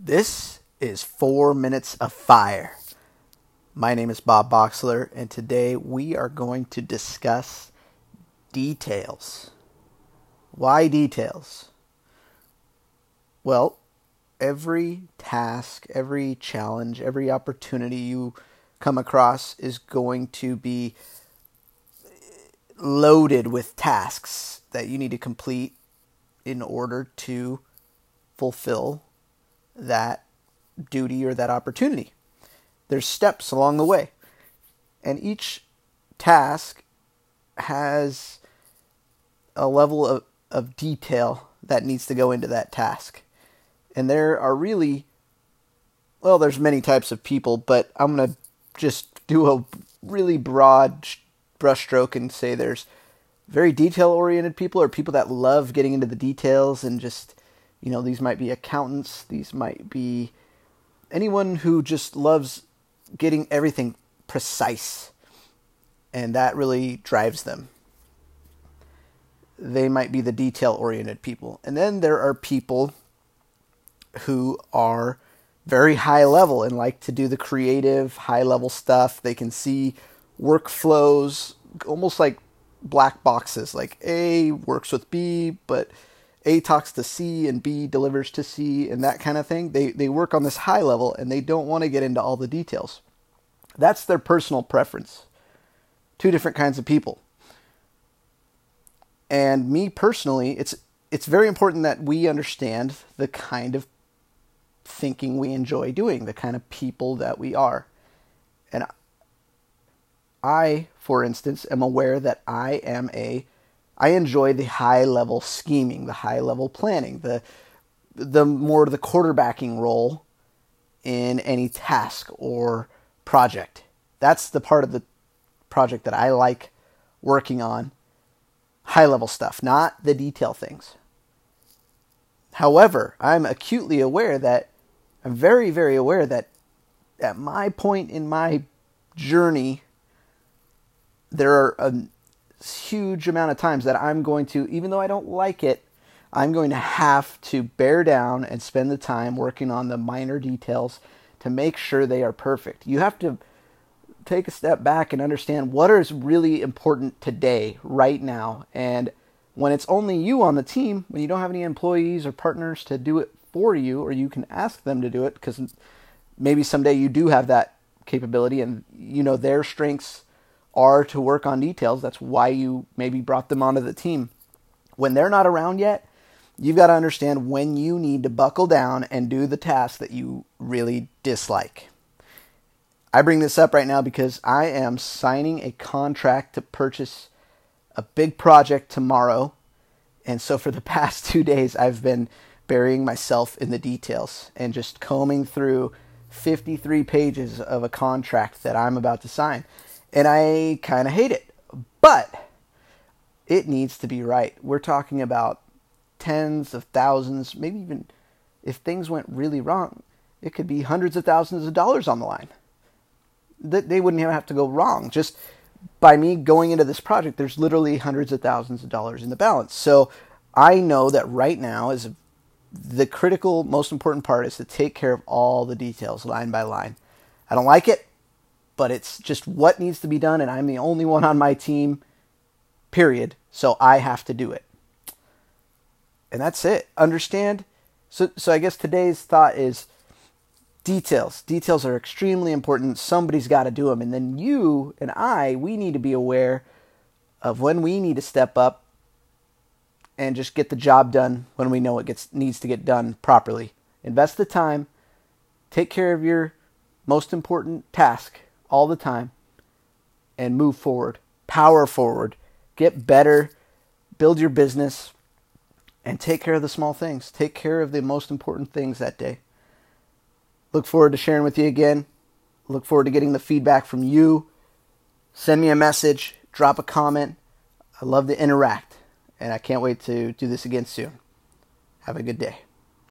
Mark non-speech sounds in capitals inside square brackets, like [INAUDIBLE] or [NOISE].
This is Four Minutes of Fire. My name is Bob Boxler, and today we are going to discuss details. Why details? Well, every task, every challenge, every opportunity you come across is going to be loaded with tasks that you need to complete in order to fulfill that duty or that opportunity. There's steps along the way. And each task has a level of, of detail that needs to go into that task. And there are really, well, there's many types of people, but I'm going to just do a really broad brushstroke and say there's very detail oriented people or people that love getting into the details and just you know, these might be accountants, these might be anyone who just loves getting everything precise. And that really drives them. They might be the detail oriented people. And then there are people who are very high level and like to do the creative, high level stuff. They can see workflows almost like black boxes, like A works with B, but a talks to C and B delivers to C and that kind of thing. They they work on this high level and they don't want to get into all the details. That's their personal preference. Two different kinds of people. And me personally, it's it's very important that we understand the kind of thinking we enjoy doing, the kind of people that we are. And I, for instance, am aware that I am a I enjoy the high level scheming, the high level planning, the the more the quarterbacking role in any task or project. That's the part of the project that I like working on. High level stuff, not the detail things. However, I'm acutely aware that I'm very, very aware that at my point in my journey, there are a huge amount of times that I'm going to, even though I don't like it, I'm going to have to bear down and spend the time working on the minor details to make sure they are perfect. You have to take a step back and understand what is really important today, right now. And when it's only you on the team, when you don't have any employees or partners to do it for you, or you can ask them to do it, because maybe someday you do have that capability and you know their strengths are to work on details. That's why you maybe brought them onto the team. When they're not around yet, you've got to understand when you need to buckle down and do the task that you really dislike. I bring this up right now because I am signing a contract to purchase a big project tomorrow. And so for the [LAUGHS] past two days, I've been burying myself in the details and just combing through 53 pages of a contract that I'm about to sign and I kind of hate it. But it needs to be right. We're talking about tens of thousands, maybe even if things went really wrong, it could be hundreds of thousands of dollars on the line. That they wouldn't even have to go wrong. Just by me going into this project, there's literally hundreds of thousands of dollars in the balance. So I know that right now is the critical, most important part is to take care of all the details line by line. I don't like it but it's just what needs to be done, and I'm the only one on my team, period. So I have to do it. And that's it. Understand? So, so I guess today's thought is details. Details are extremely important. Somebody's got to do them. And then you and I, we need to be aware of when we need to step up and just get the job done when we know it gets needs to get done properly. Invest the time, take care of your most important task, all the time and move forward, power forward, get better, build your business, and take care of the small things. Take care of the most important things that day. Look forward to sharing with you again. Look forward to getting the feedback from you. Send me a message, drop a comment. I love to interact, and I can't wait to do this again soon. Have a good day.